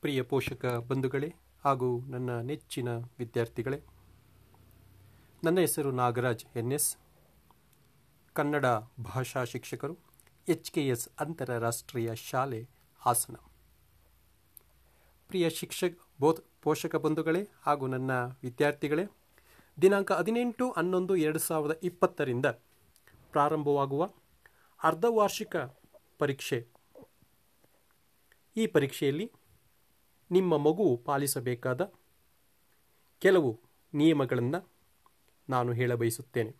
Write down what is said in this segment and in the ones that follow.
ಪ್ರಿಯ ಪೋಷಕ ಬಂಧುಗಳೇ ಹಾಗೂ ನನ್ನ ನೆಚ್ಚಿನ ವಿದ್ಯಾರ್ಥಿಗಳೇ, ನನ್ನ ಹೆಸರು ನಾಗರಾಜ್ ಎನ್ ಎಸ್ ಕನ್ನಡ ಭಾಷಾ ಶಿಕ್ಷಕರು, ಎಚ್ ಕೆ ಎಸ್ ಅಂತಾರಾಷ್ಟ್ರೀಯ ಶಾಲೆ ಹಾಸನ. ಪ್ರಿಯ ಶಿಕ್ಷಕ, ಬೋಧ್ ಪೋಷಕ ಬಂಧುಗಳೇ ಹಾಗೂ ನನ್ನ ವಿದ್ಯಾರ್ಥಿಗಳೇ, ದಿನಾಂಕ ಹದಿನೆಂಟು ಹನ್ನೊಂದು, ಎರಡು ಸಾವಿರದ ಇಪ್ಪತ್ತರಿಂದ ಪ್ರಾರಂಭವಾಗುವ ಅರ್ಧವಾರ್ಷಿಕ ಪರೀಕ್ಷೆ. ಈ ಪರೀಕ್ಷೆಯಲ್ಲಿ ನಿಮ್ಮ ಮಗು ಪಾಲಿಸಬೇಕಾದ ಕೆಲವು ನಿಯಮಗಳನ್ನು ನಾನು ಹೇಳಬಯಸುತ್ತೇನೆ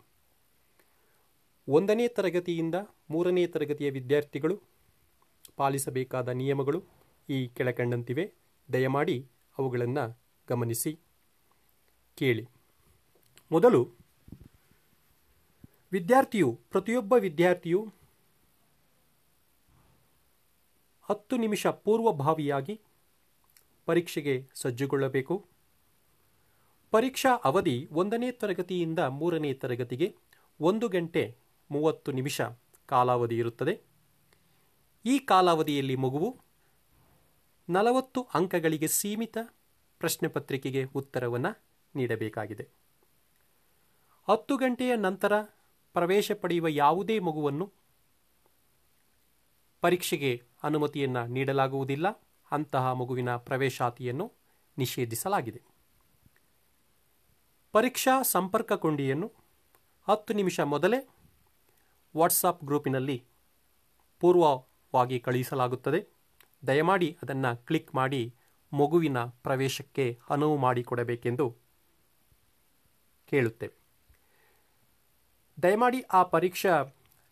ಒಂದನೇ ತರಗತಿಯಿಂದ ಮೂರನೇ ತರಗತಿಯ ವಿದ್ಯಾರ್ಥಿಗಳು ಪಾಲಿಸಬೇಕಾದ ನಿಯಮಗಳು ಈ ಕೆಳಕಂಡಂತಿವೆ. ದಯಮಾಡಿ ಅವುಗಳನ್ನು ಗಮನಿಸಿ. ಕೇಳಿ. ಮೊದಲು, ವಿದ್ಯಾರ್ಥಿಯು, ಪ್ರತಿಯೊಬ್ಬ ವಿದ್ಯಾರ್ಥಿಯು ಹತ್ತು ನಿಮಿಷ ಪೂರ್ವಭಾವಿಯಾಗಿ ಪರೀಕ್ಷೆಗೆ ಸಜ್ಜುಗೊಳ್ಳಬೇಕು. ಪರೀಕ್ಷಾ ಅವಧಿ ಒಂದನೇ ತರಗತಿಯಿಂದ ಮೂರನೇ ತರಗತಿಗೆ ಒಂದು ಗಂಟೆ ಮೂವತ್ತು ನಿಮಿಷ ಕಾಲಾವಧಿ ಇರುತ್ತದೆ. ಈ ಕಾಲಾವಧಿಯಲ್ಲಿ ಮಗುವು ನಲವತ್ತು ಅಂಕಗಳಿಗೆ ಸೀಮಿತ ಪ್ರಶ್ನೆ ಪತ್ರಿಕೆಗೆ ಉತ್ತರವನ್ನು ನೀಡಬೇಕಾಗಿದೆ. ಹತ್ತು ಗಂಟೆಯ ನಂತರ ಪ್ರವೇಶ ಪಡೆಯುವ ಯಾವುದೇ ಮಗುವನ್ನು ಪರೀಕ್ಷೆಗೆ ಅನುಮತಿಯನ್ನು ನೀಡಲಾಗುವುದಿಲ್ಲ. ಅಂತಹ ಮಗುವಿನ ಪ್ರವೇಶಾತಿಯನ್ನು ನಿಷೇಧಿಸಲಾಗಿದೆ. ಪರೀಕ್ಷಾ ಸಂಪರ್ಕ ಕೊಂಡಿಯನ್ನು ಹತ್ತು ನಿಮಿಷ ಮೊದಲೇ ವಾಟ್ಸಪ್ ಗ್ರೂಪಿನಲ್ಲಿ ಪೂರ್ವವಾಗಿ ಕಳುಹಿಸಲಾಗುತ್ತದೆ. ದಯಮಾಡಿ ಅದನ್ನು ಕ್ಲಿಕ್ ಮಾಡಿ ಮಗುವಿನ ಪ್ರವೇಶಕ್ಕೆ ಅನುವು ಮಾಡಿಕೊಡಬೇಕೆಂದು ಕೇಳುತ್ತೇವೆ. ದಯಮಾಡಿ ಆ ಪರೀಕ್ಷಾ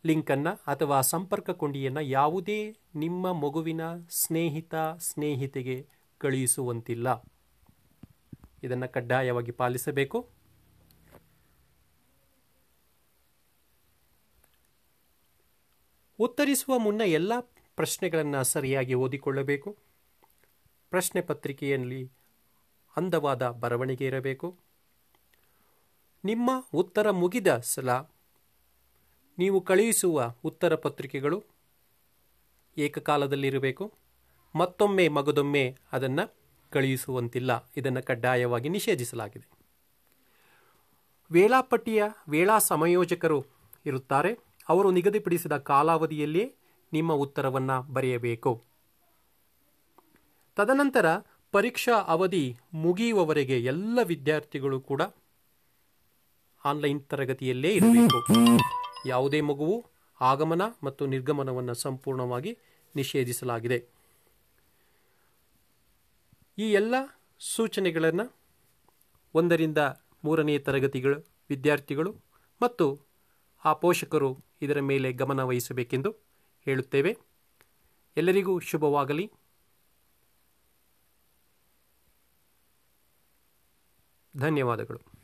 ಲಿಂಕನ್ನು ಅಥವಾ ಸಂಪರ್ಕ ಕೊಂಡಿಯನ್ನು ಯಾವುದೇ ನಿಮ್ಮ ಮಗುವಿನ ಸ್ನೇಹಿತ, ಸ್ನೇಹಿತೆಗೆ ಕಳುಹಿಸುವಂತಿಲ್ಲ. ಇದನ್ನು ಕಡ್ಡಾಯವಾಗಿ ಪಾಲಿಸಬೇಕು. ಉತ್ತರಿಸುವ ಮುನ್ನ ಎಲ್ಲ ಪ್ರಶ್ನೆಗಳನ್ನು ಸರಿಯಾಗಿ ಓದಿಕೊಳ್ಳಬೇಕು. ಪ್ರಶ್ನೆ ಪತ್ರಿಕೆಯಲ್ಲಿ ಅಂದವಾದ ಬರವಣಿಗೆ ಇರಬೇಕು. ನಿಮ್ಮ ಉತ್ತರ ಮುಗಿದ ಸಲ ನೀವು ಕಳುಹಿಸುವ ಉತ್ತರ ಪತ್ರಿಕೆಗಳು ಏಕಕಾಲದಲ್ಲಿರಬೇಕು. ಮತ್ತೊಮ್ಮೆ ಮಗದೊಮ್ಮೆ ಅದನ್ನು ಕಳುಹಿಸುವಂತಿಲ್ಲ. ಇದನ್ನು ಕಡ್ಡಾಯವಾಗಿ ನಿಷೇಧಿಸಲಾಗಿದೆ. ವೇಳಾಪಟ್ಟಿಯ ವೇಳಾ ಸಮಯೋಜಕರು ಇರುತ್ತಾರೆ. ಅವರು ನಿಗದಿಪಡಿಸಿದ ಕಾಲಾವಧಿಯಲ್ಲಿಯೇ ನಿಮ್ಮ ಉತ್ತರವನ್ನು ಬರೆಯಬೇಕು. ತದನಂತರ ಪರೀಕ್ಷಾ ಅವಧಿ ಮುಗಿಯುವವರೆಗೆ ಎಲ್ಲ ವಿದ್ಯಾರ್ಥಿಗಳು ಕೂಡ ಆನ್ಲೈನ್ ತರಗತಿಯಲ್ಲೇ ಇರಬೇಕು. ಯಾವುದೇ ಮಗುವು ಆಗಮನ ಮತ್ತು ನಿರ್ಗಮನವನ್ನು ಸಂಪೂರ್ಣವಾಗಿ ನಿಷೇಧಿಸಲಾಗಿದೆ. ಈ ಎಲ್ಲ ಸೂಚನೆಗಳನ್ನು ಒಂದರಿಂದ ಮೂರನೇ ತರಗತಿಗಳು, ವಿದ್ಯಾರ್ಥಿಗಳು ಮತ್ತು ಆ ಪೋಷಕರು ಇದರ ಮೇಲೆ ಗಮನ ವಹಿಸಬೇಕೆಂದು ಹೇಳುತ್ತೇವೆ. ಎಲ್ಲರಿಗೂ ಶುಭವಾಗಲಿ. ಧನ್ಯವಾದಗಳು.